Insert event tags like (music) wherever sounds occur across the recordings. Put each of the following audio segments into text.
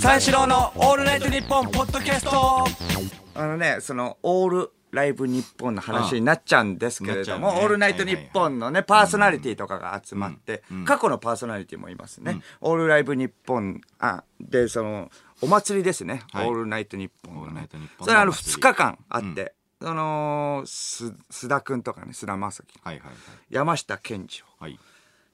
三四郎のオールナイトニッポンポッドキャスト。あのねそのオールライブ日本の話になっちゃうんですけれども、オールナイトニッポンのね、パーソナリティとかが集まって、過去のパーソナリティもいますね。オールライブ日本、あ、で、その、お祭りですね。はい。オールナイトニッポンのオールナイねトニッポンのそれあのお祭り。2日間あって、その、す須田くんとかね、須田正樹、はいはい山下健二い。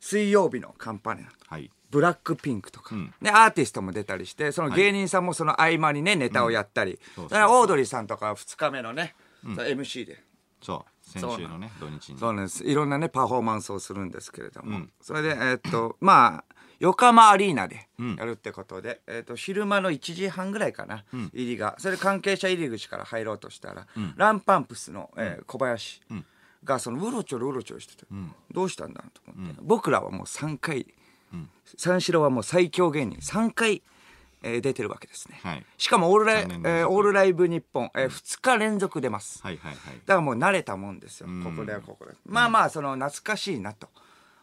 水曜日のカンパネラ。はいブラックピンクとか、ん。ね、アーティストも出たりしてその芸人さんもその合間にねネタをやったり、そうそうそう。それはオードリーさんとか2日目のね、MC で。そう。先週のね土日に。そうなんです。いろんなねパフォーマンスをするんですけれども、それでえーっとまあ横浜アリーナでやるってことで、えーっと昼間の1時半ぐらいかな、入りが。それで関係者入り口から入ろうとしたら、ランパンプスの、えー小林がそのうろちょろうろちょろしてて、どうしたんだと思って、僕らはもう3回、三四郎はもう最強芸人3回、えー出てるわけですね、はいしかもオールライ,、えーオールライブ日本、え2日連続出ます、はいはいはいだからもう慣れたもんですよ、ここではここで。まあまあ、その懐かしいなと。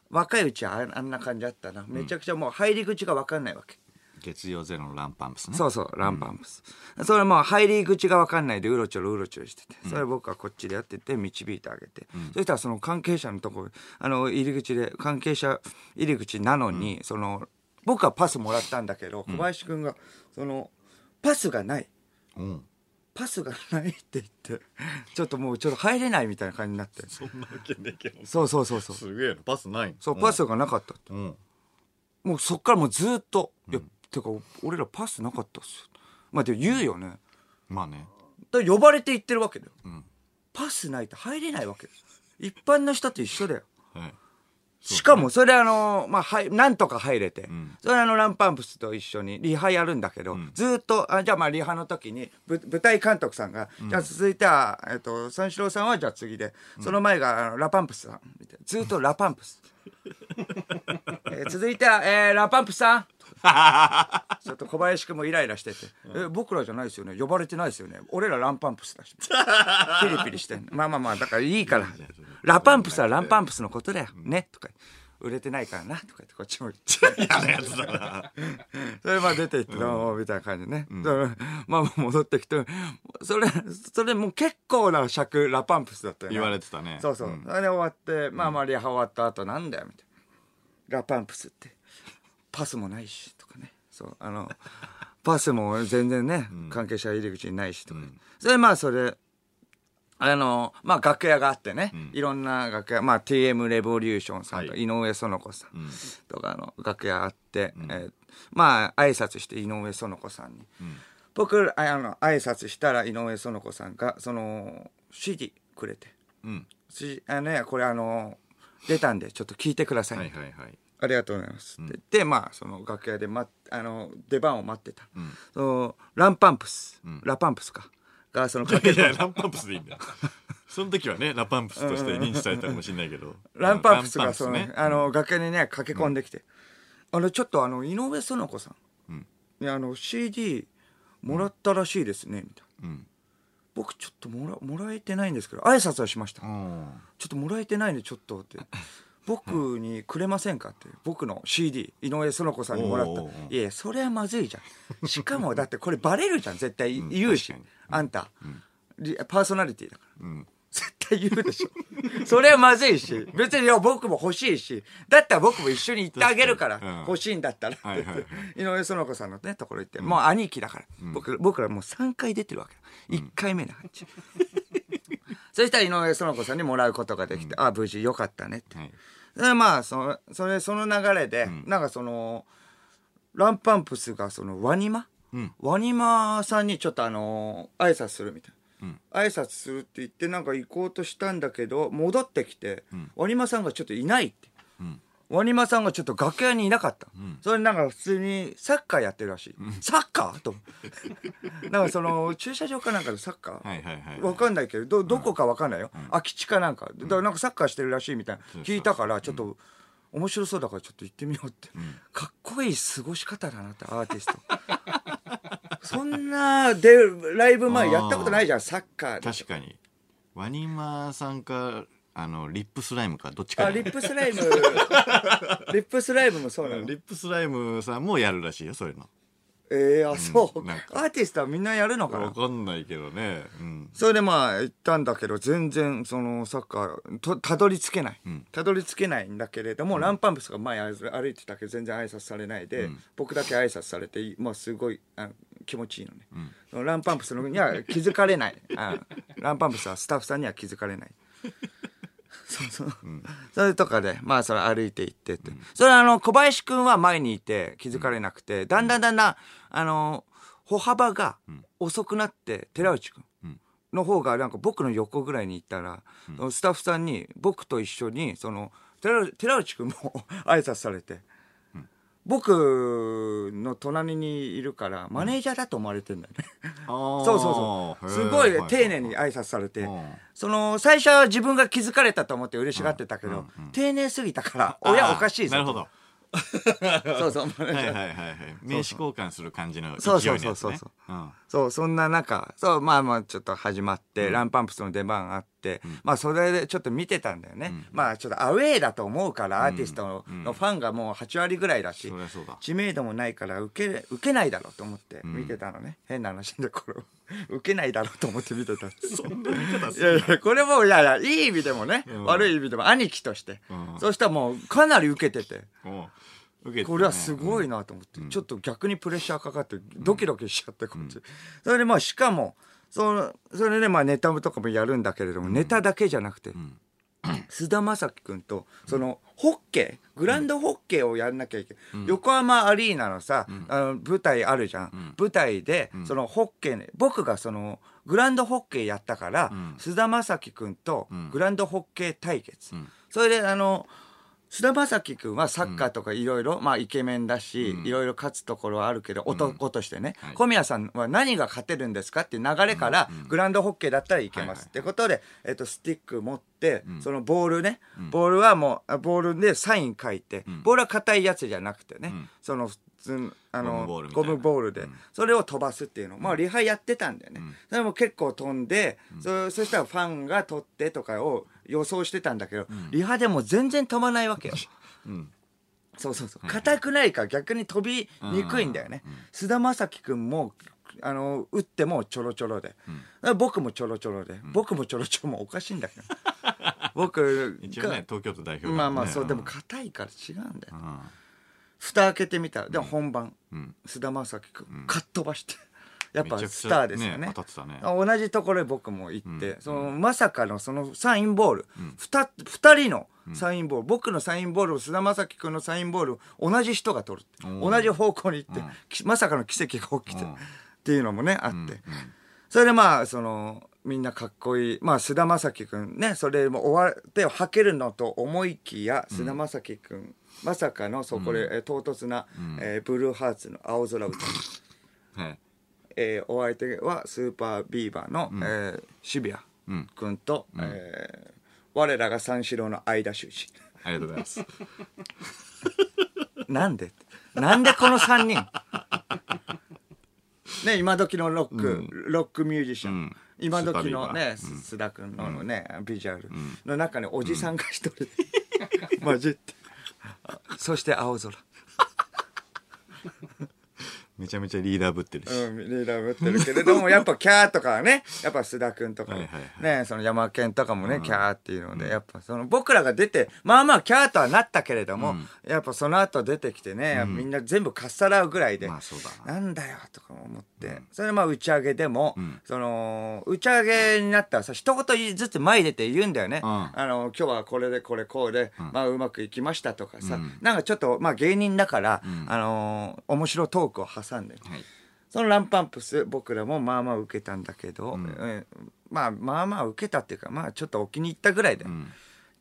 若いうちはああんな感じだったな。めちゃくちゃもう入り口が分かんないわけ。月曜ゼロのランパンプスね。そうそう、ランパンプス。それもう入り口が分かんないでうろちょろうろちょろしてて、それ僕はこっちでやってて導いてあげて、そしたらその関係者のところ、あの入り口で、関係者入り口なのに、その、僕はパスもらったんだけど、小林くんが、その、パスがない。うん。パスがないって言って、ちょっともうちょっと入れないみたいな感じになって。そんなわけねえけど。そうそうそうそう。すげえな。パスないそう、パスがなかったって。うん。もうそっからもうずっと、いや、てか、俺らパスなかったっすよ。まあ、でも言うよね。まあねだから呼ばれて行ってるわけだよ。んパスないと入れないわけ。一般の人と一緒だよ。はいしかも、それあの、まあ、はい、なんとか入れて、それあの、ランパンプスと一緒にリハやるんだけど、ずっと、あじゃあまあ、リハの時に、ぶ舞台監督さんが、じゃあ続いては、えっと、三四郎さんはじゃあ次で、その前が、あのラパンプスさん、みたいな。ずっとラパンプス。(laughs) えー続いては、えーラパンプスさん。(laughs) ちょっと小林君もイライラしてて、え僕らじゃないですよね。呼ばれてないですよね。俺らランパンプスだし。(laughs) ピリピリしてんの。まあまあまあだからいいから。ラパンプスはランパンプスのことだよ。ね。とか。売れてないからな。とか言ってこっちも言って。嫌 (laughs) なやつだな。それまあ出て行ってどうもみたいな感じでね、だからまあ戻ってきてそれそれもう結構な尺ラパンプスだったよな言われてたね。そうそう、ん。それで終わってまあまあリハ終わった後なんだよみたいな。ラパンプスってパスもないしとかね。そうあの (laughs) パスも全然ね、関係者入り口にないしとか、それでまあそれあのまあ楽屋があってね、いろんな楽屋まあ TM レボリューションさんとはい。井上園子さんとかの楽屋あって、えーまあ挨拶して井上園子さんに、僕あの挨拶したら井上園子さんがその CD くれて。うん。しあのねこれあの出たんでちょっと聞いてください、はいはいはいありがとうございます。って言って、まあその楽屋で、ま、あの出番を待ってた、そのランパンプス、ラパンプスか。がその駆けいやランパンプスでいいんだよ。(laughs) その時はねラパンプスとして認知されたかもしれないけど。ランパンプスがその、ねあの楽屋にね駆け込んできて、あのちょっとあの井上園子さん、にあの CD もらったらしいですねみたいな、ん。僕ちょっともらもらえてないんですけど挨拶はしました、うんちょっともらえてないんでちょっとって僕にくれませんかって僕の CD 井上園子さんにもらった。いやそれはまずいじゃん。(laughs) しかもだってこれバレるじゃん絶対言うし、あんた、リパーソナリティだから。うん。絶対言うでしょ。それはまずいし別にいや僕も欲しいしだったら僕も一緒に行ってあげるから欲しいんだったら。ってはいはいはい。井上園子さんのねところ行って、もう兄貴だから、僕僕らもう3回出てるわけ1回目の話、そしたら井上園子さんにもらうことができて、あ無事よかったねって。はいでまあそのそれその流れで、なんかそのランパンプスがそのワニマ、うん。ワニマさんにちょっとあの挨拶するみたいな、挨拶するって言ってなんか行こうとしたんだけど戻ってきて、ワニマさんがちょっといないって、んワニマさんがちょっと楽屋にいなかった、それなんか普通にサッカーやってるらしい、サッカー？と。(laughs) なんかその駐車場かなんかでサッカー、はいはいはいわかんないけどどどこかわかんないよ、空き地かなんか。だからなんかサッカーしてるらしいみたいな。聞いたからちょっと面白そうだからちょっと行ってみようって、かっこいい過ごし方だなってアーティスト。(laughs) そんなでライブ前やったことないじゃんサッカーで。確かに。ワニマさんかあのリップスライムかどっちかあリップスライム。(laughs) リップスライムもそうなの？リップスライムさんもやるらしいよそういうの。ええあそう、うんアーティストはみんなやるのかわなかんないけどね。うん。それでまあ行ったんだけど全然そのサッカーとたどり着けない、ん。たどり着けないんだけれども、ランパンプスが前歩いてたけど全然挨拶されないで、僕だけ挨拶されてもうすごいあ気持ちいいのね、ランパンプスのには気づかれない。あランパンプスはスタッフさんには気づかれないそうそう、それとかでまあそれ歩いて行ってって、それはあの小林くんは前にいて気づかれなくて、だんだんだんだんあの歩幅が遅くなって寺内くんの方がなんか僕の横ぐらいに行ったら、スタッフさんに僕と一緒にその寺寺内くんも (laughs) 挨拶されて、僕の隣にいるからマネージャーだと思われてんだよね、そ (laughs) そうそうそう。すごい丁寧に挨拶されて、うん。その最初は自分が気づかれたと思って嬉しがってたけど、丁寧すぎたから親おかしいぞなるほど。(laughs) そうそうはいはいはいはい。名刺交換する感じの勢そうそういのやつね。そうそううん。そうそんな中そうまあまあちょっと始まって、ランパンプスの出番があって、まあそれでちょっと見てたんだよね、まあちょっとアウェーだと思うからアーティストの,、のファンがもう8割ぐらいだし知名度もないから受け受けないだろうと思って見てたのね、変な話でこれ (laughs) 受けないだろうと思って見てた。そんな見方すいやいやこれもいやいやいい意味でもね、ん。悪い意味でも兄貴として、うん。そしたらもうかなり受けてて。ね。これはすごいなと思って、ちょっと逆にプレッシャーかかってドキドキしちゃってこっち、それでまあしかもそのそれでまあネタとかもやるんだけれども、ネタだけじゃなくて (clears throat) 菅、田将暉君とそのホッケーグランドホッケーをやんなきゃいけない、横浜アリーナのさ、あの舞台あるじゃん、舞台でそのホッケー、ね、僕がそのグランドホッケーやったから菅、田将暉君とグランドホッケー対決、それであの菅田将暉君はサッカーとかいろいろまあイケメンだしいろいろ勝つところはあるけど男としてね、はい。小宮さんは何が勝てるんですかっていう流れから、グランドホッケーだったらいけます、はいはいってことで、えっと、スティック持って、そのボールね、ボールはもうあボールでサイン書いて、ボールは硬いやつじゃなくてね、その普通あのゴムボールで、それを飛ばすっていうのまあリハやってたんだよね、それも結構飛んで、そそしたらファンが取ってとかを予想してたんだけど、リハでも全然飛ばないわけよ。うん。そうそうそう。硬くないから逆に飛びにくいんだよね。菅、田将暉君もあの打ってもちょろちょろで、僕もちょろちょろで、僕もちょろちょろもおかしいんだけど (laughs) 僕一応ね東京都代表ね。まあまあそう、でも硬いから違うんだよ、蓋開けてみたらでも本番、菅田将暉君、かっ飛ばして。(laughs) やっぱスターですよね。ねね。同じところへ僕も行って、そのまさかのそのサインボール、二二人のサインボール、僕のサインボールを菅田将暉君のサインボールを同じ人が取る。同じ方向に行って、きまさかの奇跡が起きて、うん。っていうのもねあって、それでまあそのみんなかっこいい。まあ菅田将暉君ね。それも終わってはけるのと思いきや菅田将暉君、まさかのそこで、えー唐突な、えーブルーハーツの青空歌。(laughs) はい。えーお相手はスーパービーバーの、えー渋谷うん。君と、えー我らが三四郎の相田修二ありがとうございます。(laughs) なんで？なんでこの3人？ね今時のロック、ロックミュージシャン、うん今時のね須田君のね、ビジュアルの中におじさんが一人、混じって。そして青空めちゃめちゃリーダーぶってるし、うん、リーダーぶってるけれども、(laughs) やっぱキャーとかはね、やっぱ須田くんとか、はいはいはね、その山県とかもね、キャーっていうので、やっぱその僕らが出て、まあまあキャーとはなったけれども、やっぱその後出てきてね、みんな全部かっさらうぐらいで、まあそうだな。なんだよとか思って、それでまあ打ち上げでも、その、打ち上げになったらさ、一言ずつ前に出て言うんだよね。うん。あの、今日はこれでこれこうで、まあうまくいきましたとかさ、なんかちょっと、まあ芸人だから、あのー面白トークを挟んで、はい。そのランパンプス僕らもまあまあ受けたんだけど、えーまあまあまあ受けたっていうかまあちょっとお気に入ったぐらいで、ん。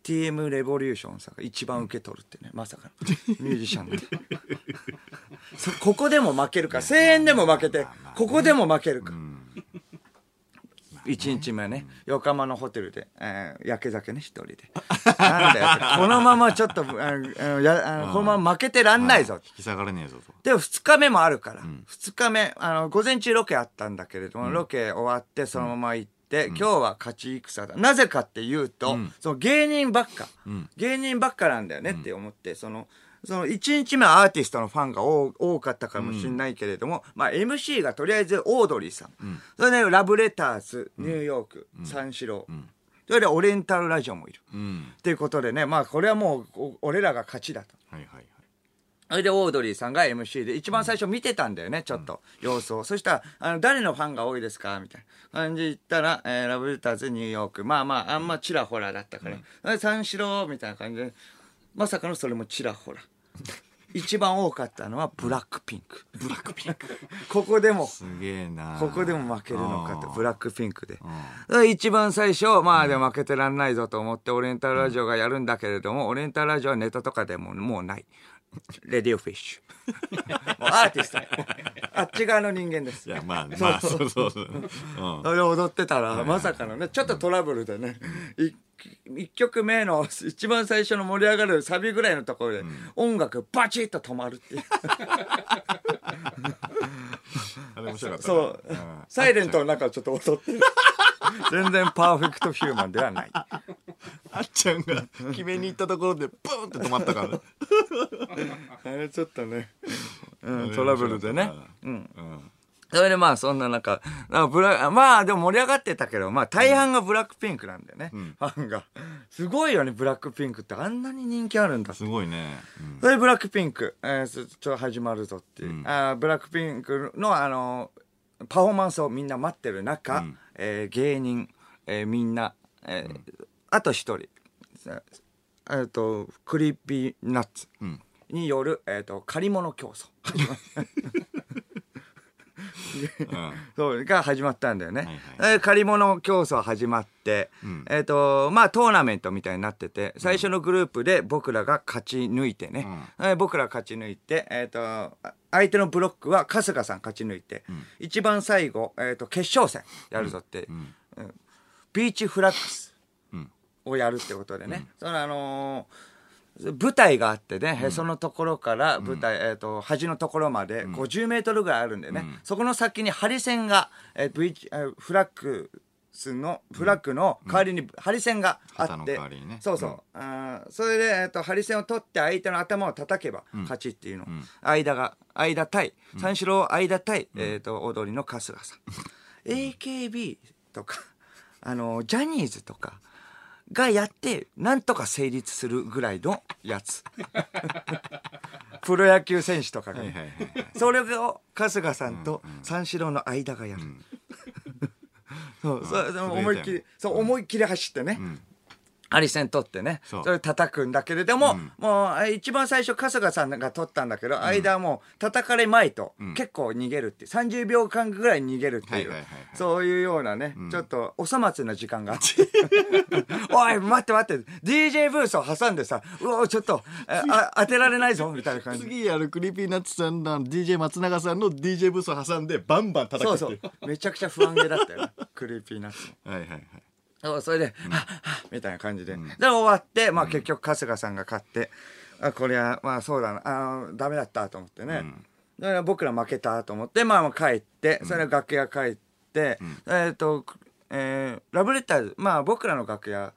TM レボリューションさんが一番受け取るってねまさかの。(laughs) ミュージシャンで。(laughs) そここでも負けるか声援でも負けてここでも負けるか、1日目ね。横浜のホテルで、えー、焼け酒ね一人で。(laughs) なんだよこのままちょっとこのまま負けてらんないぞ、引き下がれねえぞと。でも2日目もあるから、2日目あの午前中ロケあったんだけれども、ロケ終わってそのまま行って、今日は勝ち戦だ。なぜかっていうと、その芸人ばっか、芸人ばっかなんだよねって思って、そのその1日目はアーティストのファンが多多かったかもしれないけれども、まあ MC がとりあえずオードリーさん。それでラブレターズ、ニューヨーク、三四郎。それでオリエンタルラジオもいる。うんっていうことでね、まあこれはもうお俺らが勝ちだと。はいはいはいそれでオードリーさんが MC で一番最初見てたんだよね、ちょっと様子を。そしたら、あの、誰のファンが多いですかみたいな感じで言ったら、えーラブレターズニューヨーク。まあまあ、あんまちらほらだったから。三四郎みたいな感じで、まさかのそれもちらほら。(laughs) 一番多かったのはブラックピンク。ブラックピンク。(laughs) ここでも。すげえなここでも負けるのかと、ブラックピンクで一番最初、まあで負けてらんないぞと思って、オリエンタルラジオがやるんだけれども、オリエンタルラジオはネタとかでももうない。レディオフィッシュ。もうアーティスト。あっち側の人間です。いやまあまあそうそうそう、うん、それで踊ってたら、まさかのね、ちょっとトラブルでね、い一曲目の一番最初の盛り上がるサビぐらいのところで、音楽バチッと止まるっていう。あれ面白かったそう、サイレントの中をちょっと踊ってる。(laughs) 全然パーフェクトヒューマンではない。あっちゃんが決めに行ったところでブーンって止まったから (laughs) あれちょっとね、うん、トラブルでね。うん。うんそれでまあそんな中、なブラまあでも盛り上がってたけど、まあ大半がブラックピンクなんだよね、ファンが。すごいよね、ブラックピンクってあんなに人気あるんだすごいね、うん。それでブラックピンク、えー、そちょっと始まるぞっていう、あーブラックピンクのあのパフォーマンスをみんな待ってる中、えー芸人、えーみんな、えーあと一人、さえー、とクリーピーナッツ。ん。による、えー、と借り物競争。う (laughs) んそうが始まったんだよね。はいえー借り物競争始まって、ん。えっ、と、まあトーナメントみたいになってて、最初のグループで僕らが勝ち抜いてね、えー僕らが勝ち抜いて、えっ、と、あ相手のブロックは春日さん勝ち抜いて、一番最後、えっ、と、決勝戦やるぞって、うん。ビーチフラッグスうん。をやるってことでね、そのあのー舞台があってね、へそのところから舞台、えっ、と、端のところまで50メートルぐらいあるんでね、そこの先にハリセンが、えー、V えーフラッグスの、フラッグの代わりにハリセンがあって、ね。そうそう。あーそれで、えっ、と、ハリセンを取って相手の頭を叩けば勝ちっていうの。間が、間対、三四郎間対、えっ、と、踊りの春日さん。AKB とか、あの、ジャニーズとかがやって、なんとか成立するぐらいのやつ。(laughs) プロ野球選手とかがね、はいはいはいはいそれを春日さんと三四郎の間がやる。そう、それでも思いっきり、そう、思いっきり走ってね。ハリセン取ってねそれ叩くんだけれども、もうえ一番最初春日さんが取ったんだけど、間はもう叩かれまいと、結構逃げるっていう30秒間ぐらい逃げるっていう、はいはいはいはい。そういうようなね、ちょっとお粗末な時間があって。おい待って待って。DJ ブースを挟んでさうわちょっとえあ当てられないぞみたいな感じ。次やるクリーピーナッツさんの DJ 松永さんの DJ ブースを挟んでバンバン叩くそうっていそうめちゃくちゃ不安げだったよ (laughs) クリーピーナッツもはいはいはいそうそれで、はっはっみたいな感じで。で、終わって、まあ結局春日さんが勝って、あ、これは、まあそうだな、あーダメだったと思ってね。だから僕ら負けたと思って、まあまあ帰って、それは楽屋帰って、えっ、と、えーラブレターズ、まあ僕らの楽屋、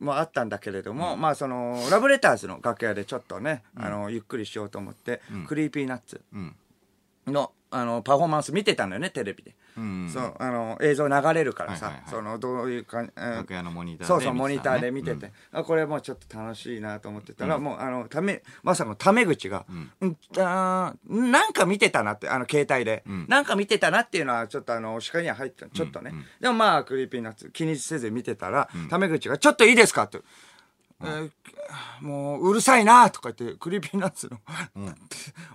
もあったんだけれども、まあそのラブレターズの楽屋でちょっとね、あのゆっくりしようと思って、クリーピーナッツうん。のあのパフォーマンス見てたのよねテレビで、うんそうあの映像流れるからさ、そのどういうか、うん楽屋のモニターでそうそうモニターで見見て。てて、あこれもうちょっと楽しいなと思ってたら、もうあのためまさかの溜口が、うん。あーなんか見てたなってあの携帯で、なんか見てたなっていうのはちょっとあの視界には入ってたちょっとね、でもまあクリーピーナッツ気にせず見てたら、溜口が「ちょっといいですか?」って。えーもううるさいなとか言ってクリーピーナッツの、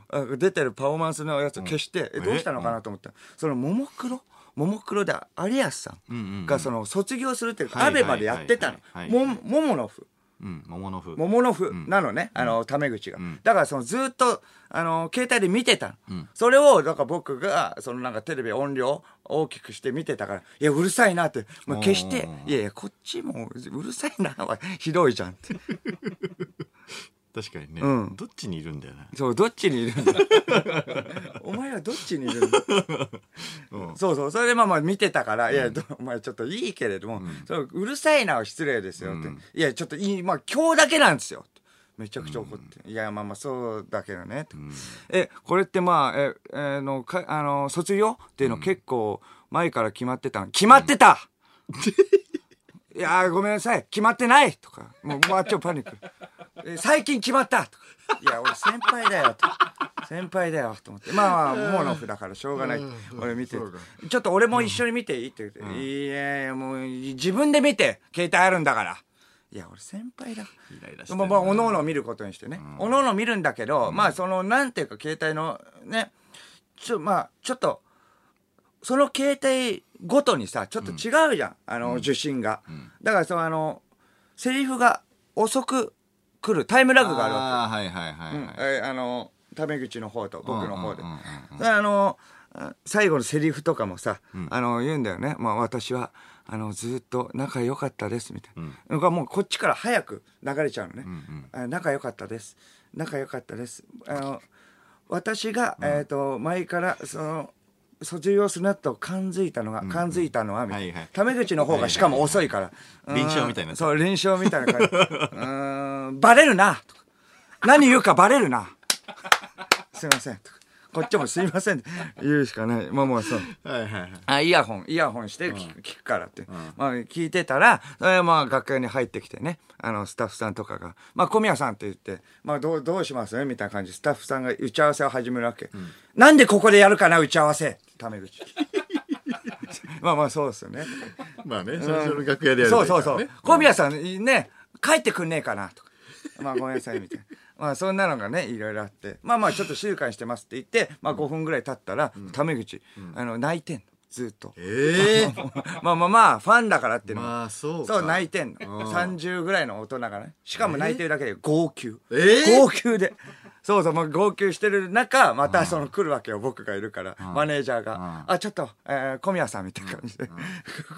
あ (laughs) 出てるパフォーマンスのやつ消して、えどうしたのかなと思った。ら、そのももクロ？ももクロで有安さんがその卒業するっていうか、はいアベマでやってたの。もものふうん桃の風桃のふなのね、あのタメ口が、だからそのずっとあの携帯で見てたの、それをだから僕がそのなんかテレビ音量大きくして見てたから「いやうるさいな」って、まあ、消して「いやいやこっちもうるさいな」はひどいじゃんって (laughs) 確かにね、うん。どっちにいるんだよなそうどっちにいるんだ。(laughs) お前はどっちにいる (laughs) ん。だ、そうそうそれでまあまあ見てたから「いやどお前ちょっといいけれども、そううるさいなは失礼ですよ」って「いやちょっといいまあ今日だけなんですよ」めちゃくちゃ怒って「いやまあまあそうだけどね」えこれってまあえ、えーのかあの卒業？っていうの結構前から決まってたん決まってた、いやーごめんなさい。決まってない。とか。もうもうあっちもパニック。え最近決まった。とか。いや俺先輩だよ。と先輩だよ。と思って。まあまあモノフだからしょうがない。俺見てちょっと俺も一緒に見ていい？って言って、いやいやもう自分で見て携帯あるんだから。いや俺先輩だ。イライラしてるまあまあおのおの見ることにしてね、おのおの見るんだけど、まあそのなんていうか携帯のねちょまあちょっとその携帯ごとにさちょっと違うじゃん、あの受信が、だからそのあのセリフが遅く来るタイムラグがあるわあーはいはいはいけ、うん。はい、えーあのタメ口の方と僕の方で、あのあ最後のセリフとかもさ、あの言うんだよね、まあ、私はあのずっと仲良かったですみたいな、なん。かもうこっちから早く流れちゃうのね、あ仲良かったです。仲良かったです。あの私が、えっ、と前からその卒業するなと感づいたのが、感づいたのはみたいな、タメ口の方がしかも遅いから、うん。臨床みたいな。そう臨床みたいな感じ。うーん。バレるな何言うかバレるな。すいませんこっちもすいません。っ (laughs) て言うしかない。まあまあそう。はいはいはい。あイヤホンイヤホンして聞く,、聞くからって、まあ聞いてたらそれまあ楽屋に入ってきてね。あのスタッフさんとかが「まあ小宮さん」って言って「まあどうどうします?」みたいな感じでスタッフさんが打ち合わせを始めるわけ、なんでここでやるかな打ち合わせ。タメ口。(laughs) まあまあそうですよね。まあね最初の楽屋でやるそうそうそう。ね小宮さんね帰ってくんねえかなとか。まあごめんなさいみたいなまあそんなのがねいろいろあってまあまあちょっと静かにしてますって言ってまあ5分ぐらい経ったらタメ口あの泣いてんのずっと。ええ (laughs) まあまあまあファンだからっていうの。もまあそうか。そう泣いてんの。30ぐらいの大人がねしかも泣いてるだけで号泣。えー。号泣でそうそう、まあ、号泣してる中またその来るわけよ僕がいるから。マネージャーが「あちょっと、えー小宮さん」みたいな感じで来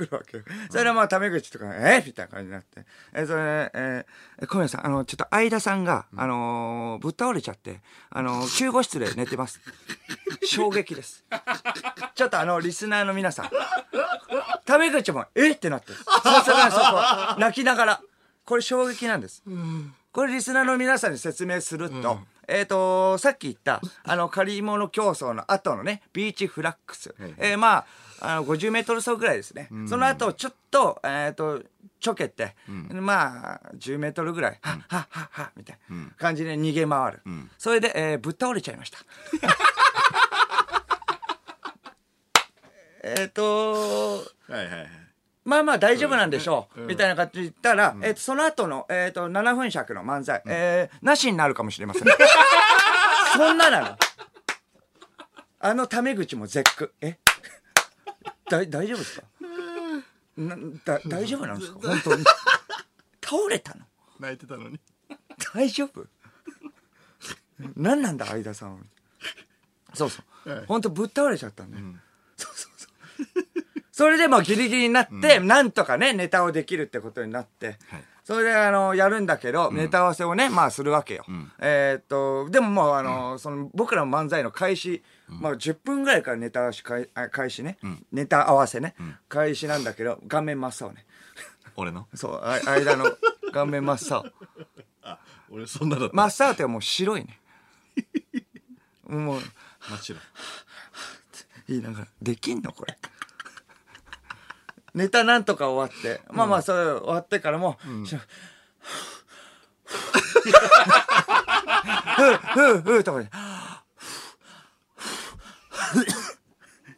るわけよ。それでまあタメ口とか「えみたいな感じになって。えーそれえー小宮さんあのちょっと相田さんが、あのーぶっ倒れちゃってあのー救護室で寝てます。衝撃です。ちょっとあのリスナーの皆さん。タメ口も、えっ？てなってる。さすがにそこ、泣きながら。これ衝撃なんです。これリスナーの皆さんに説明すると、えっ、と、さっき言った、あの、借り物競争の後のね、ビーチフラックス。えーまあ、あの、50メートル走ぐらいですね。その後、ちょっと、えっ、と、ちょけて、まあ、10メートルぐらい、はっはっはっは、みたいな感じで逃げ回る。それで、えーぶっ倒れちゃいました。(laughs) えっと、はいはいはいまあまあ大丈夫なんでしょう、みたいな感じで言ったら、えっとその後の、えっと7分尺の漫才、えーなしになるかもしれません。(laughs) そんななの。あのタメ口も絶句。え？(laughs) だ大丈夫ですか？なだ大丈夫なんですか？(laughs) 本当に。倒れたの。泣いてたのに。大丈夫？何なんだ相田さんは。そうそう、はい。本当ぶっ倒れちゃったんだよ、そうそうそうそれでもうギリギリになって、なんとかねネタをできるってことになって、はい。それであのやるんだけど、ネタ合わせをねまあするわけよ、えーっとでももうあの、その僕らの漫才の開始、まあ、10分ぐらいからネタ合わせ開始ね、ネタ合わせね、開始なんだけど顔面真っ青ね。俺の？そうあ間の顔面真っ青。(laughs) 俺そんなだ真っ青ってもう白いね。(laughs) もう。もちろん言いながらできんのこれネタなんとか終わって、まあまあそれ終わってからも、し (laughs) ふうふうふうとかで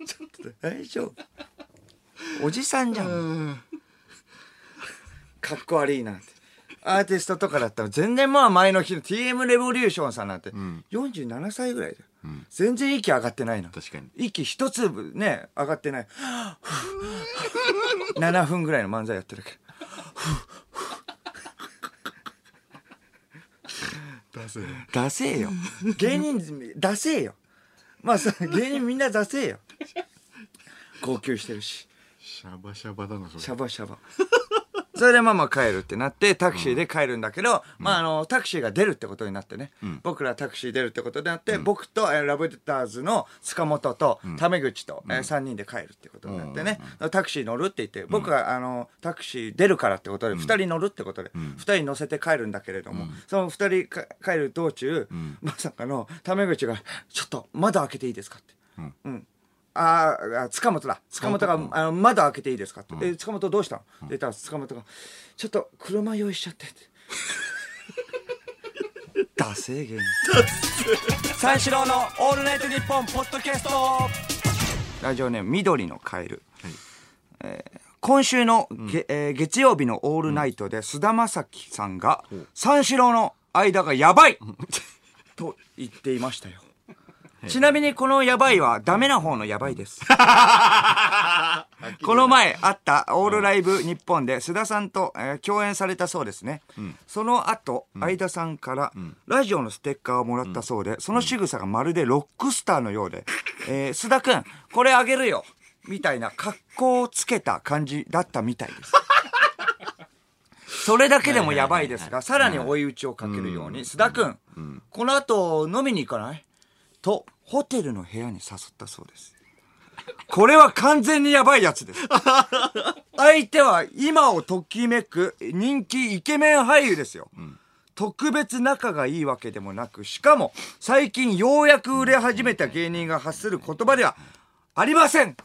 ちょっと大丈夫おじさんじゃんかっこ悪いなってアーティストとかだったら全然まあ前の日の TM レボリューションさんなんて47歳ぐらいだよ、全然息上がってないの。確かに。息一粒ね上がってない。7分ぐらいの漫才やってるけ出せど出せえよ。芸人出せえよ。まあさ芸人みんな出せえよ。(laughs) 号泣してるし。シャバシャバだなそれ。シャバシャバそれでまあまあ帰るってなって、タクシーで帰るんだけど、まああの、タクシーが出るってことになってね、僕らタクシー出るってことになって、僕と、えーラブレターズの塚本と、タメ口と、えー、3人で帰るってことになってね、タクシー乗るって言って、僕があの、タクシー出るからってことで、2人乗るってことで、2人乗せて帰るんだけれども、その2人か帰る道中、まさかのタメ口が、ちょっと窓開けていいですかって。うんあーあ、塚本だ。塚本が、あの窓開けていいですかって。え、塚本どうしたの？って言ったら、塚本が、ちょっと車用意しちゃって (laughs) って。ダセーゲン。三四郎のオールナイトニッポンポッドキャストラジオネーム緑のカエル。えー今週のげ、えー月曜日のオールナイトで菅田将暉さんが、三四郎の間がやばいと言っていましたよ。ちなみにこのやばいはダメな方のやばいです。(laughs) この前あったオールライブ日本で須田さんと、えー共演されたそうですね。その後、相田さんからラジオのステッカーをもらったそうで、その仕草がまるでロックスターのようで、(laughs) えー須田くん、これあげるよみたいな格好をつけた感じだったみたいです。(laughs) それだけでもやばいですが、さらに追い打ちをかけるように、須田くん、この後飲みに行かない？と、ホテルの部屋に誘ったそうです。これは完全にやばいやつです。相手は今をときめく人気イケメン俳優ですよ。特別仲がいいわけでもなく、しかも最近ようやく売れ始めた芸人が発する言葉ではありません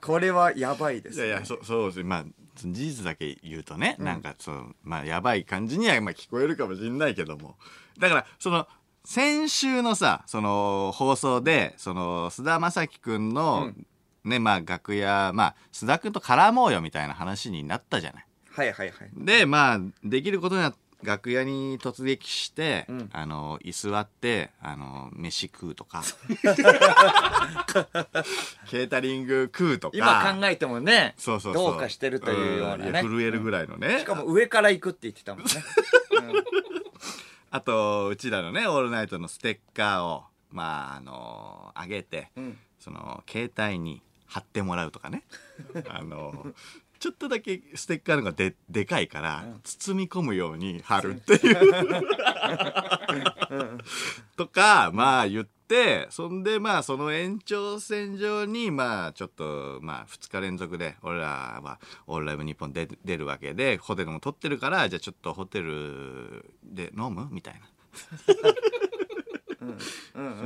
これはやばいです、ね。いやいやそそうですまあ事実だけ言うとね、なんかそうまあやばい感じにはまあ聞こえるかもしれないけどもだからその先週のさその放送でその菅田将暉君の、ねまあ楽屋まあ須田君と絡もうよみたいな話になったじゃない。はいはいはい。でまあできることには楽屋に突撃して、ん。あの居座ってあの飯食うとか。(laughs) ケータリング食うとか。今考えてもね、そうそうどうかしてるというようなね。震えるぐらいのね、しかも上から行くって言ってたもんね。(laughs) あとうちらのね「オールナイト」のステッカーをまああのあげて、ん。その携帯に貼ってもらうとかね。(laughs) あのちょっとだけステッカーのがででかいから、包み込むように貼るっていう。とかまあ言ってそんでまあその延長線上にまあちょっとまあ2日連続で俺らは「オールライブ日本で出るわけでホテルも取ってるからじゃあちょっとホテルで飲む？みたいな。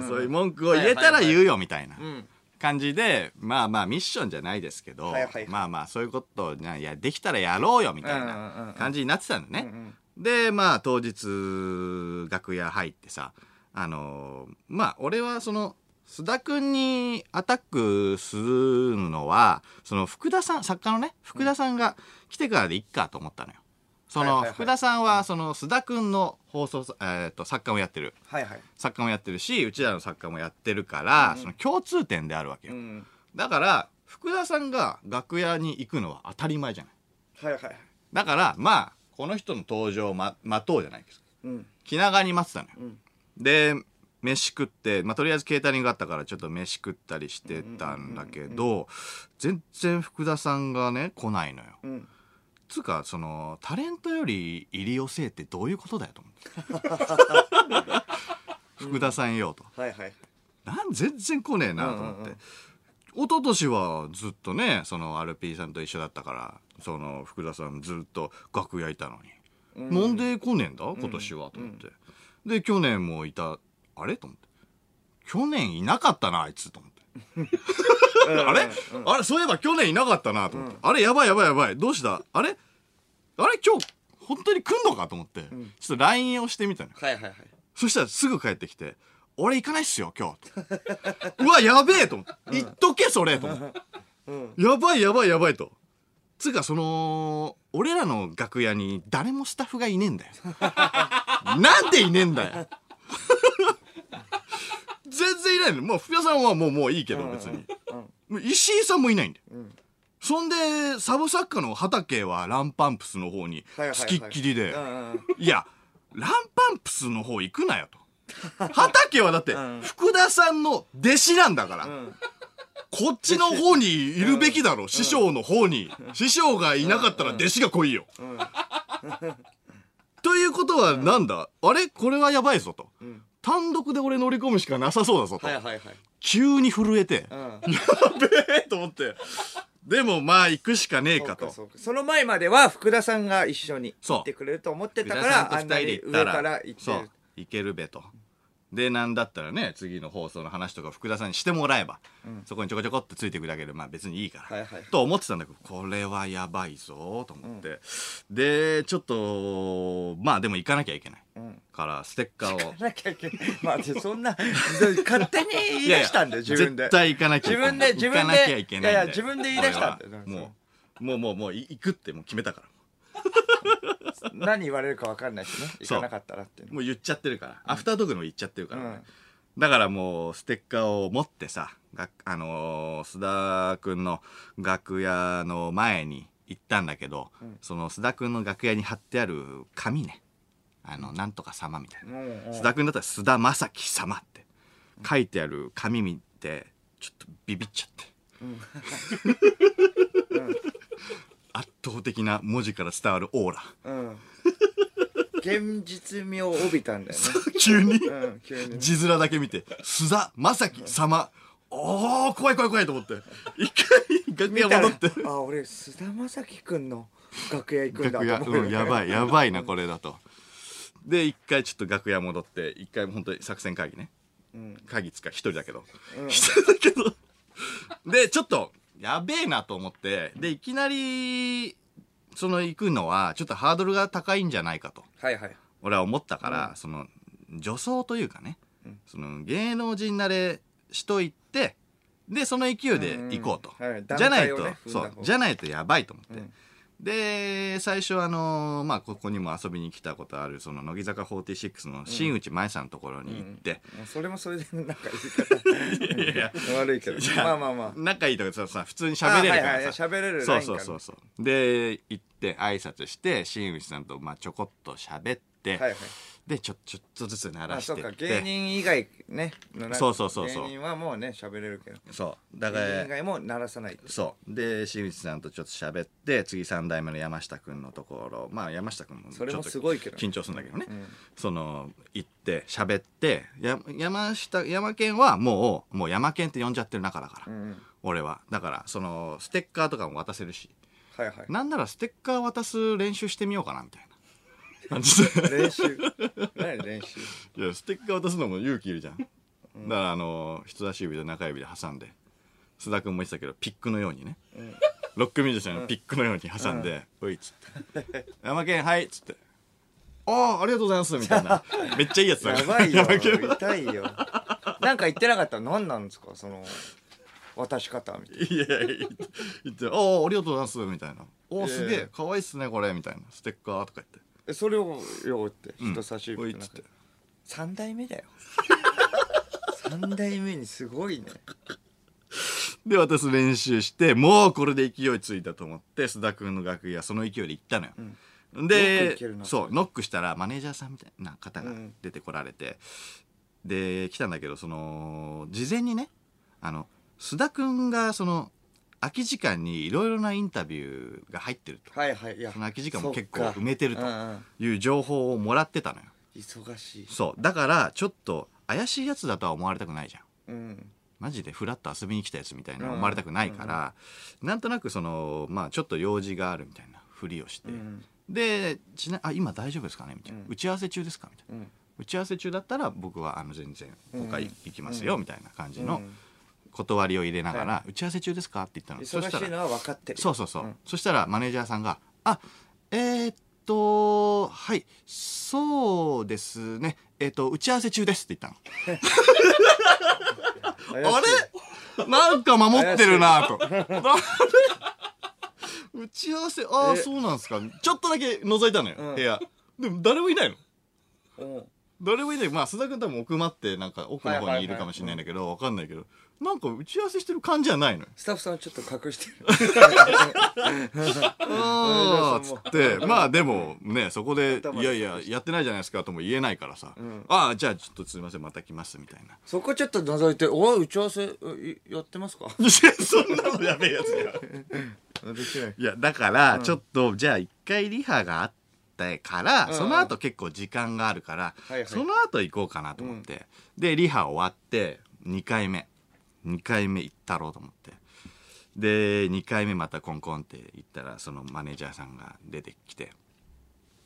そういう文句を言えたら言うよみたいな。うん。感じでまあまあミッションじゃないですけど、まあまあそういうことをいやできたらやろうよみたいなん感じになってたのね。でまあ当日楽屋入ってさあのーまあ俺はその須田君にアタックするのはその福田さん作家のね福田さんが来てからでいっかと思ったのよ。その福田さんはその須田君の放送、えー、と作家もやってるはいはい。作家もやってるしうちらの作家もやってるから、その共通点であるわけよ、うん。だから福田さんが楽屋に行くのは当たり前じゃないはいはい。だからまあこの人の登場をま待とうじゃないですかうん。気長に待ってたのよ、んで飯食って、まあ、とりあえずケータリングがあったからちょっと飯食ったりしてたんだけど全然福田さんがね来ないのよ。うん。つうかそのタレントより入り寄せってどういうことだよと思って。(laughs) 福田さんよと。はいはい。なん全然来ねえなと思って、うんうんうん。一昨年はずっとねその RP さんと一緒だったからその福田さんずっと楽屋いたのに、なんで来ねえんだ？今年は、と思ってで去年もいた。あれ？と思って。去年いなかったなあいつ。と思って。あれ、あれ？そういえば去年いなかったなと思って、あれ？やばいやばいやばい。どうした？あれ？あれ？今日本当に来んのかと思って、ちょっと LINE をしてみたのよ。はいはいはい。そしたらすぐ帰ってきて、俺行かないっすよ、今日。(laughs) うわ、やべえ！と思って。言っとけ、それ！と思って。やばいやばいやばいと。つうか、その、俺らの楽屋に誰もスタッフがいねえんだよ。(laughs) なんでいねえんだよ。全然いないの。もう、福田さんはもう、もういいけど、別に。もう石井さんもいないんだよ。そんで、サブ作家の畑はランパンプスの方に付きっきりで。うんうん。いや、ランパンプスの方行くなよと。畑はだってん、福田さんの弟子なんだから。こっちの方にいるべきだろ、師匠の方に。師匠がいなかったら弟子が来いよ。ということはなんだ、あれ？これはやばいぞと。単独で俺乗り込むしかなさそうだぞと。はいはいはい。急に震えて、うん。やべえと思って。でもまあ行くしかねえかと。その前までは福田さんが一緒に行ってくれると思ってたからあんなに上から行ってそう。る行けるべとでなんだったらね次の放送の話とか福田さんにしてもらえば、そこにちょこちょこってついてくるだけでまあ別にいいから、はいはいと思ってたんだけどこれはやばいぞと思って、でちょっとまあでも行かなきゃいけない、ん。からステッカーを。なきゃいけない。まあでそんな勝手に言い出したんだよ (laughs) 自分で。絶対行かなきゃいけない。自分で自分で行かなきゃいけないいやいや自分で言い出したんだよ俺は。もうもうもうもう行くってもう決めたから (laughs) (laughs) 何言われるか分かんないしね。行そう。かなかったらっていうの。もう言っちゃってるから、アフタートークのも言っちゃってるから、うん。だからもうステッカーを持ってさがあのー須田君の楽屋の前に行ったんだけど、その須田君の楽屋に貼ってある紙ね。あのなんとか様みたいな、うんうん。須田君だったら須田正樹様って書いてある紙見てちょっとビビっちゃって、(laughs) 圧倒的な文字から伝わるオーラ。うん。現実味を帯びたんだよね。(laughs) 急に？うん急に。字面だけ見て。須田正樹様。おー怖い怖い怖いと思って。一回楽屋戻って。あ俺須田将暉君の楽屋行くんだ楽屋、と思うん、やばいやばいなこれだと。で一回ちょっと楽屋戻って一回本当に作戦会議ね、会議つか一人だけど。一、人だけど。でちょっとやべえなと思ってでいきなりその行くのはちょっとハードルが高いんじゃないかと。はいはい。俺は思ったから、その女装というかね、その芸能人慣れしといてでその勢いで行こうと、うん。はいじゃないと、ねそう。じゃないとやばいと思って、うんで最初あのまあここにも遊びに来たことあるその乃木坂46の新内舞さんのところに行って、もうそれもそれでなんか言いい (laughs) や方悪いけどまあまあまあ。仲いいとかささ普通に喋れるからはいはい喋れるそうそうそう。そうで行って挨拶して新内さんとまあちょこっと喋って、はいはいでちょちょっとずつ鳴あらしてって。芸人以外ね。そうそうそうそう。芸人はもうね喋れるけど。そう。だか芸人以ら外も鳴らさないそう。で新内さんとちょっと喋って次3代目の山下君のところ。まあ山下君もちょっとそれもすごいけど緊張するんだけどね、うん。その行って喋ってや山下山県はもうもう山県って呼んじゃってる中だから、うん。俺は。だからそのステッカーとかも渡せるし。はいはい。なんならステッカー渡す練習してみようかなみたいな感じで練習。何練習？いやステッカー渡すのも勇気いるじゃん、だからあの人差し指と中指で挟んで。須田君も言ってたけどピックのようにね、ロックミュージシャンのピックのように挟んで「おい」っつって「山県はい」っつって「ああありがとうございます」みたいな。めっちゃいいやつだ。やばいよ。痛いよ。なんか言ってなかったら何なんですか？その渡し方みたいいやいや言って「ああありがとうございます」みたいな「おおすげえかわいいっすねこれ」みたいな「ステッカー」とか言ってなそれをよってうん人差し指おいっつって三代目だよ。三代目にすごいね。で渡す練習してもうこれで勢いついたと思って須田君の楽屋その勢いで行ったのよ、でそうノックしたらマネージャーさんみたいな方がうん出てこられて、で来たんだけどその事前にねあの須田君がその空き時間にいろいろなインタビューが入ってると。はいはいいやその空き時間も結構埋めてると。うんうん。いう情報をもらってたのよ。忙しい。そう。だからちょっと怪しいやつだとは思われたくないじゃん。うん。マジでフラッと遊びに来たやつみたいな思われたくないから、なんとなくそのまあちょっと用事があるみたいなふりをして、うんでちなあ今大丈夫ですかねみたいな、うん。打ち合わせ中ですかみたいな、うん。打ち合わせ中だったら僕はあの全然他うん。行きますよ、うんみたいな感じのうん断りを入れながら、は打ち合わせ中ですか？って言ったの。そしたら忙しいのは分かってる。そうそうそう、ん。そしたらマネージャーさんが「あえー、っとはいそうですね。えーっと打ち合わせ中です」って言ったの。(laughs) 怪しい。あれ？なんか守ってるなと。あれ (laughs) 打ち合わせ、ああ、え？そうなんですか？ちょっとだけ覗いたのよ、うん。部屋。でも誰もいないの。うん。どれもいい。ねまあ須田君多分奥まってなんか奥の方にいるかもしれないんだけど、わかんないけどなんか打ち合わせしてる感じはないのよ。スタッフさんはちょっと隠してる。(laughs) あーつって。まあでもねそこで頭いやいややってないじゃないですかとも言えないからさ、ああじゃあちょっとすいませんまた来ますみたいな。そこちょっと覗いて「おい打ち合わせいやってますか? (laughs)」そんなのやべえやつや。い？いやだからちょっと、じゃあ一回リハがあってから、うん。その後結構時間があるから、はいはい。その後行こうかなと思って、でリハ終わって2回目2回目行ったろうと思って。で2回目またコンコンって行ったらそのマネージャーさんが出てきて。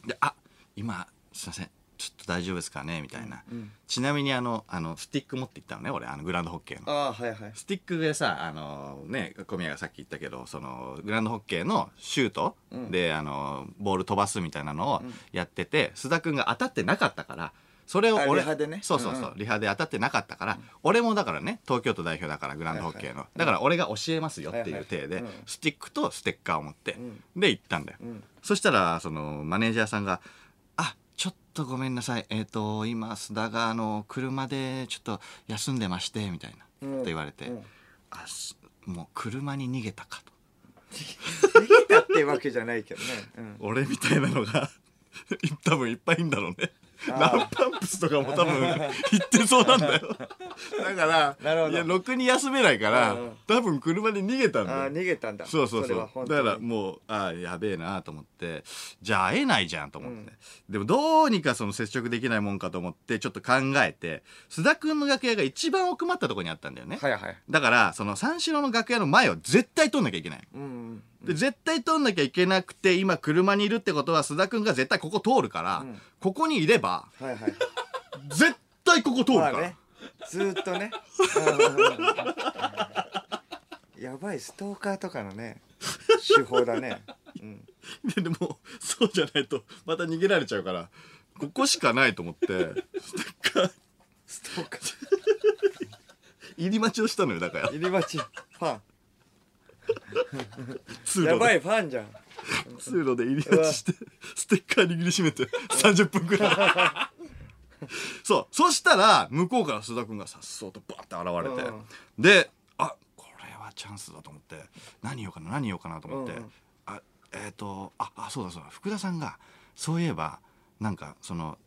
で「あ今すいません。ちょっと大丈夫ですかね?」みたいな、ちなみにあのあのスティック持って行ったのね俺あのグランドホッケーの。ああはいはい。スティックでさ、あのね、小宮がさっき言ったけど、その、グランドホッケーのシュートで、あの、ボール飛ばすみたいなのをやってて、須田くんが当たってなかったから、それをあ俺、リハでね？そうそうそう、リハで当たってなかったから、俺もだからね、東京都代表だから、グランドホッケーの。だから俺が教えますよっていう体でスティックとステッカーを持ってん、で、行ったんだよ。ん。そしたら、その、マネージャーさんが、あ、ちょっとごめんなさい。えっ、と、今、須田が、あの、車でちょっと休んでまして、みたいな、うん。と言われて、うんあすもう車に逃げたかと逃げたってわけじゃないけどね、うん、(laughs) 俺みたいなのが (laughs) 多分いっぱいいんだろうねランパンプスとかも多分言ってそうなんだよ。(laughs) だからいやろくに休めないから、うんうん。多分車に逃げたんだよ。ああ逃げたんだ。そうそうそう。だからもうああやべえなと思ってじゃあ会えないじゃんと思って、でもどうにかその接触できないもんかと思ってちょっと考えて須田君の楽屋が一番奥まったところにあったんだよね、はいはい。だからその三四郎の楽屋の前を絶対通んなきゃいけない。うんうんで絶対通んなきゃいけなくて今車にいるってことは須田君が絶対ここ通るから、ん。ここにいればはいはい絶対ここ通るから、まあねずーっとね。うんやばいストーカーとかのね手法だね、うん、ででもそうじゃないとまた逃げられちゃうからここしかないと思ってストーカー。(laughs) 入り待ちをしたのよだから。入り待ち。ファ通路やばいファンじゃん。通路で入り待ちしてステッカー握りしめて (laughs) 30分くらい。そう。そしたら向こうから須田君がさっそうとバッて現れて、うん。であこれはチャンスだと思って。何言おうかな何言おうかなと思って、うんうん。あえっ、とああそうだそうだ。福田さんがそういえばなんかその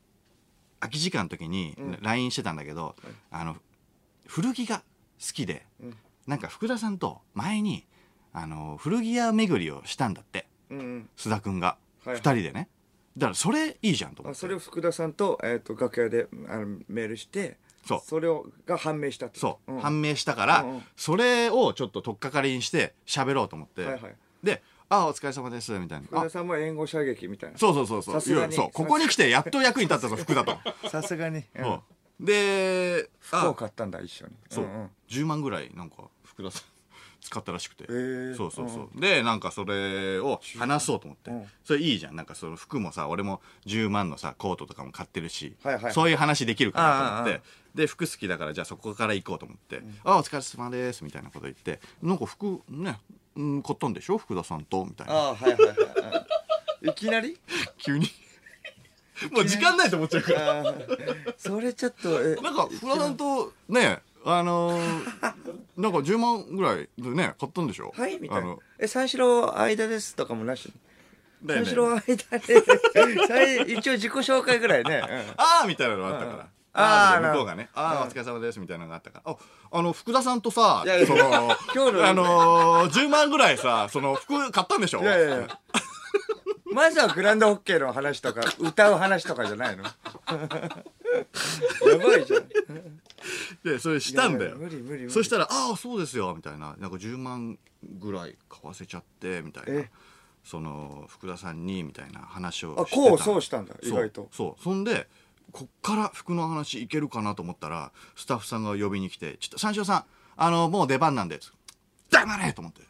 空き時間の時に LINE してたんだけど、あの古着が好きで、ん。なんか福田さんと前にあの古着屋巡りをしたんだって。うんうん。須田君が、はい二人でね。だからそれいいじゃんと思って。あそれを福田さんと,、えー、と楽屋であのメールしてそう。れをが判明したってそう、ん。判明したから、うんうん。それをちょっと取っかかりにして喋ろうと思って、はいはい。で「あお疲れ様です」みたいな。あ。福田さんも援護射撃みたいな。そうそうそうそう。さすがに。いやそう。ここに来てやっと役に立ったぞ福田と、(laughs) さすがに、うん。そう。で服をあ買ったんだ一緒に。そう、んん。10万ぐらいなんか福田さん使ったらしくて、ー。そうそうそう、でなんかそれを話そうと思って、うん。それいいじゃん。なんかその服もさ俺も10万のさコートとかも買ってるし、はいはい。そういう話できるかなと思って。で服好きだからじゃあそこから行こうと思って「あお疲れ様です」みたいなこと言って「なんか服ね、うん、買ったんでしょ？福田さんと」みたいな。ああはいはいはいうんいきなり？(laughs) (laughs) 急に。もう時間ないと思っちゃうから。それちょっとえなんか福田さんとねあのーなんか10万ぐらいでね買ったんでしょ？はいみたいな。あの「え三四郎間です」とかもなし？三四郎間で最一応自己紹介ぐらいね、(laughs) あーみたいなのがあったから。うん。ああ、向こうがね、ああ、お疲れ様ですみたいなのがあったから。あ、あの、福田さんとさその、今日のあのー、10万ぐらいさ、その、服買ったんでしょ？うん、いやいやいや。まずはグランドホッケーの話とか歌う話とかじゃないの？(laughs) やばいじゃん (laughs) で、それしたんだよ。無理無理無理。そしたら、ああ、そうですよ、みたいな。なんか10万ぐらい買わせちゃって、みたいな。え？その、福田さんに、みたいな話をしてた。あこうそうしたんだ意そう外と。そう。そんでこっから服の話いけるかなと思ったらスタッフさんが呼びに来て「ちょっと三四郎さんあのもう出番なんで」黙れ!」と思って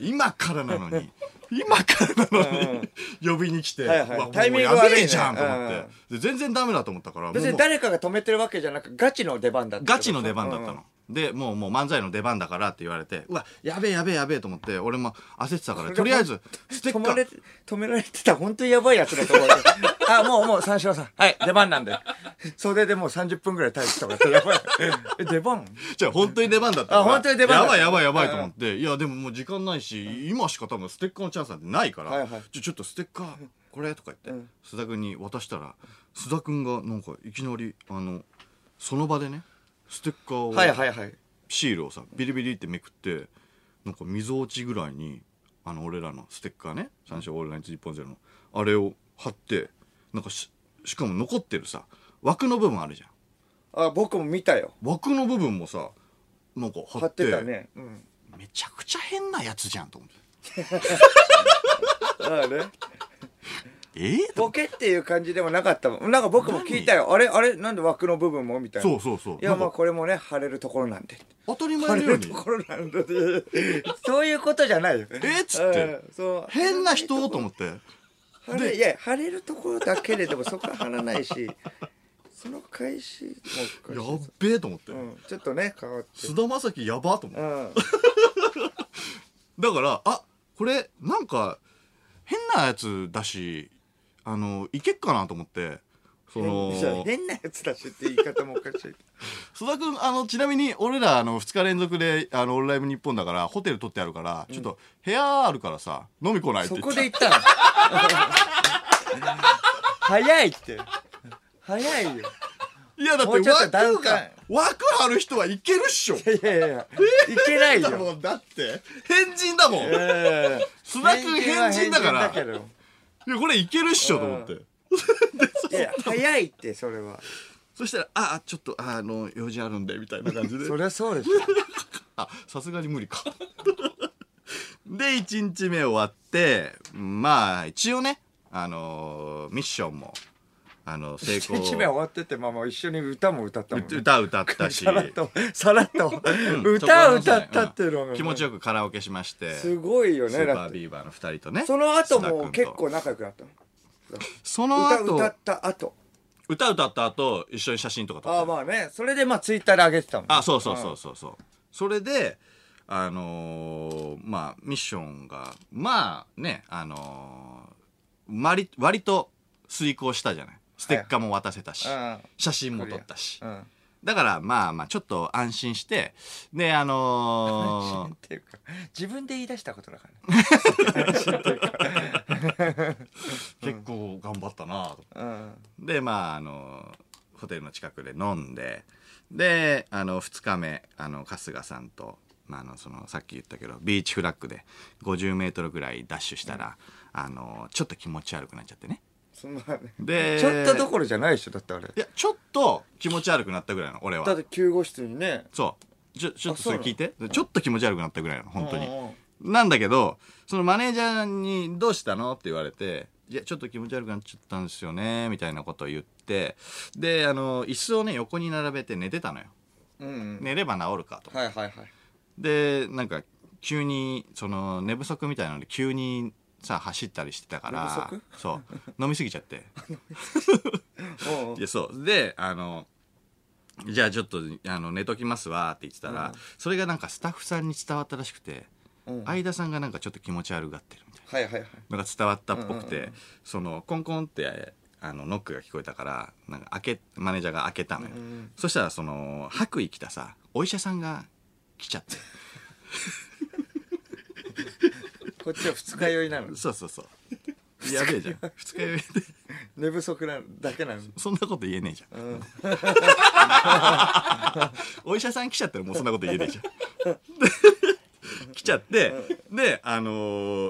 今からなのに。今からなのに。呼びに来て、タイミングや悪いね。べえじゃんと思って、全然ダメだと思ったから別に誰かが止めてるわけじゃなくガチの出番だったガチの出番だったの、うんでもうもう漫才の出番だからって言われてうわやべえやべえやべえと思って俺も焦ってたからとりあえずステッカー止められてたら本当にやばいやつだと思うよ。(laughs) あ、もうもう三四郎さん。はい、出番なんで。袖でもう30分ぐらい待機とかってやばい。え、出番？じゃあ本当に出番だったからあ本当に出番やばいやばいやばいと思っていやでももう時間ないし今しか多分ステッカーのチャンスなんてないから、はいはいちょちょっとステッカーこれとか言って、ん須田君に渡したら須田君がなんかいきなりあのその場でねステッカーを、はいはいはい。シールをさビリビリってめくってなんか溝落ちぐらいにあの俺らのステッカーね「三四郎オールナイト日本ゼロのあれを貼ってなんかししかも残ってるさ枠の部分あるじゃんあ、僕も見たよ。枠の部分もさなんか貼貼っっててたね。うん。めちゃくちゃ変なやつじゃんと思ってあ (laughs) あね。えボケっていう感じでもなかったもん。なんか僕も聞いたよ。あれ？あれ？なんで枠の部分も？みたいな。そうそうそう。いや、まあこれもね、貼れるところなんで。当たり貼前のよれるところなんだで。そういうことじゃないよ。えっつって。うん。そう。変な人？と思って。貼れいや貼れるところだけれどもそこは貼らないしその返しもや返しっべえと思って。うん、ちょっとね変わって。菅田将暉やばと思って。うん。(laughs) だからあこれなんか変なやつだしあのいけっかなと思ってそのじゃあ変なやつだしって言い方もおかしい。須田君あのちなみに俺らあの2日連続であのオンライブ日本だからホテル取ってあるから、ちょっと部屋あるからさ飲み来ないってそこで言ったの？(laughs) 早いって。早いよ。いやだってもうちょっと段枠が階枠ある人はいけるっしょ。いやいやいや。(laughs) いけないよだもんだって。変人だもん、須田君変人だから変人だけどやこれいけるっしょと思って、(laughs) いや早いってそれは。そしたら「ああちょっとああの用事あるんで」みたいな感じで。そりゃそうでしょ。(laughs) あさすがに無理か。(laughs) で1日目終わってまあ一応ねあのーミッションもあの (laughs) 成功1日目終わっててまあまあ一緒に歌も歌ったもんね。歌歌ったし。(laughs) さらっとさらっとうん (laughs) 歌歌ったっていうのがうん気持ちよくカラオケしまして。すごいよスーパービーバーの2人とねその後も結構仲良くなったの？その後歌歌った後。歌歌った後一緒に写真とか撮った。ああまあね。それでまあツイッターで上げてたもんね。あそうそうそうそうそうそれであのーまあミッションがまあねあのー割割と遂行したじゃないステッカーも渡せたし、うん。写真も撮ったし、うん。だからまあまあちょっと安心してであのーっていうか自分で言い出したことだからね。結構頑張ったなとうん。でまああのホテルの近くで飲んでであの2日目あの春日さんと、まあ、あのそのさっき言ったけどビーチフラッグで50メートルぐらいダッシュしたら、あのちょっと気持ち悪くなっちゃってねでちょっとどころじゃないでしょだってあれ。いやちょっと気持ち悪くなったぐらいの俺は。だって救護室にね。そう。ちょちょっとそれ聞いて。ちょっと気持ち悪くなったぐらいの本当に。なんだけどそのマネージャーに「どうしたの?」って言われて「いやちょっと気持ち悪くなっちゃったんですよね」みたいなことを言ってであの椅子をね横に並べて寝てたのよ。うんうん。寝れば治るかと。はいはいはい。でなんか急にその寝不足みたいなので急にさ走ったりしてたからそう。飲みすぎちゃって。(laughs) いやそう。であのじゃあちょっとあの寝ときますわって言ってたら、うん。それがなんかスタッフさんに伝わったらしくて、うん。相田さんがなんかちょっと気持ち悪がってるみたいな。のが伝わったっぽくて、そのコンコンってあのノックが聞こえたからなんか開けマネージャーが開けたのよ、うんうん。そしたらその白衣着たさお医者さんが来ちゃってこっちは二日酔いなの。そうそうそう。やべえじゃん。二日酔いで。寝不足なだけなのそんなこと言えねえじゃん。うん。(laughs) お医者さん来ちゃったらもうそんなこと言えねえじゃん。で (laughs) 来ちゃってであの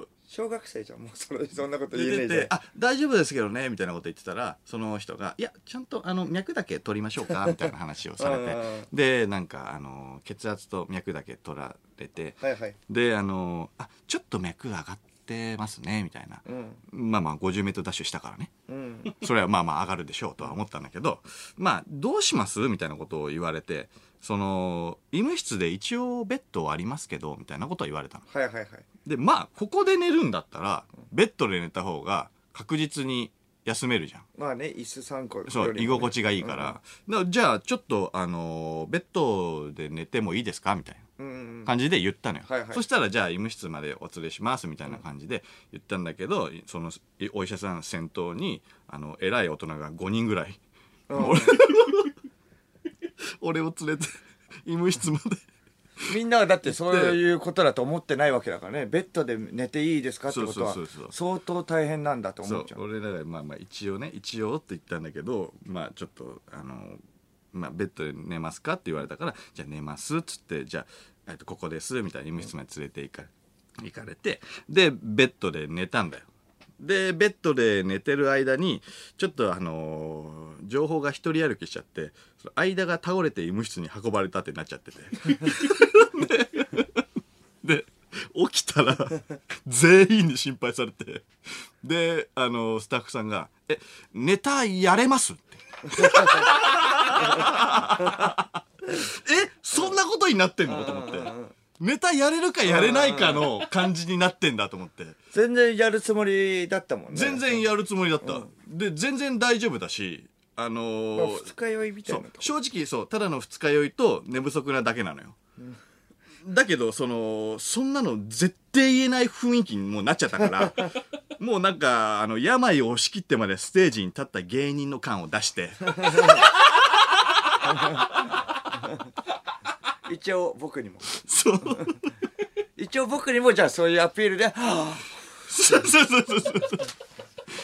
ー小学生じゃんもうそれ (laughs) そんなこと言えねえじゃんあ大丈夫ですけどねみたいなこと言ってたらその人が「いやちゃんとあの脈だけ取りましょうか」(laughs) みたいな話をされて。でなんかあの血圧と脈だけ取られてはいはい。であのあちょっと脈上がってますねみたいな。うん。まあまあ 50m ダッシュしたからね。うん。それはまあまあ上がるでしょうとは思ったんだけどまあどうします？みたいなことを言われてその医務室で一応ベッドはありますけどみたいなことを言われたの。はいはいはいでまあここで寝るんだったらベッドで寝た方が確実に休めるじゃん。まあね椅子3個そう居心地がいいから,、だからじゃあちょっとあのーベッドで寝てもいいですか？みたいなうんうん感じで言ったのよ、はいはい。そしたらじゃあ医務室までお連れしますみたいな感じで言ったんだけどそのいお医者さん先頭にあの偉い大人が5人ぐらい、俺 (laughs) 俺を連れて医務室までみんなはだってそういうことだと思ってないわけだからね。ベッドで寝ていいですかってことは相当大変なんだと思っちゃう俺らがまあまあ一応ね一応って言ったんだけどまあちょっとあのまあベッドで寝ますかって言われたからじゃあ寝ますっつってじゃあ、えっと、ここですみたいな医務室まで連れて行か行かれてでベッドで寝たんだよ。でベッドで寝てる間にちょっとあのー情報が一人歩きしちゃって間が倒れて医務室に運ばれたってなっちゃってて (laughs) (laughs) で起きたら全員に心配されてであのスタッフさんが「えネタやれます?」ってえそんなことになってんの？と思ってネタやれるかやれないかの感じになってんだと思って。全然やるつもりだったもんね。全然やるつもりだった、で全然大丈夫だしあのまあー二日酔いみたそいうな正直そうただの二日酔いと寝不足なだけなのよ、だけどそのそんなの絶対言えない雰囲気にもうなっちゃったから (laughs) もうなんかあの病を押し切ってまでステージに立った芸人の感を出して。(laughs) 一応僕にも。そう。(laughs) 一応僕にもじゃあそういうアピールで「はあ。そうそうそうそうそう。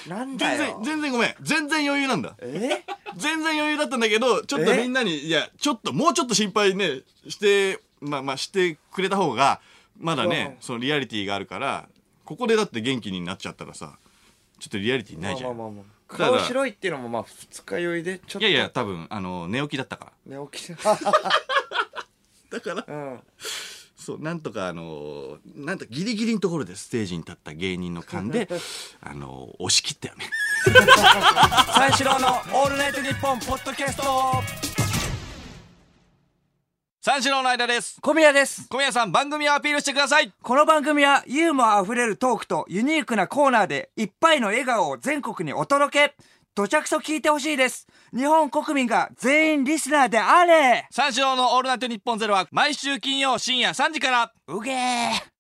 なんだ全然よ全然ごめん。全然余裕なんだ。え？全然余裕だったんだけどちょっとえみんなにいやちょっともうちょっと心配ねしてまあまあしてくれた方がまだねうん。そのリアリティがあるからここでだって元気になっちゃったらさちょっとリアリティないじゃん、まあまあまあ顔白いっていうのもまあ二日酔いでちょっと。いやいや多分あの寝起きだったから。寝起き。て (laughs) だからうん。そうなんとかあのなんとギリギリのところでステージに立った芸人の勘で (laughs) あの押し切ったよね三四郎の「オールナイトニッポン」ポッドキャスト三四郎の間です。小宮です。小宮さん番組をアピールしてください。この番組はユーモアあふれるトークとユニークなコーナーでいっぱいの笑顔を全国にお届け。どちゃくそ聞いてほしいです。日本国民が全員リスナーであれ。三四郎のオールナイトニッポンゼロは毎週金曜深夜3時から。うげー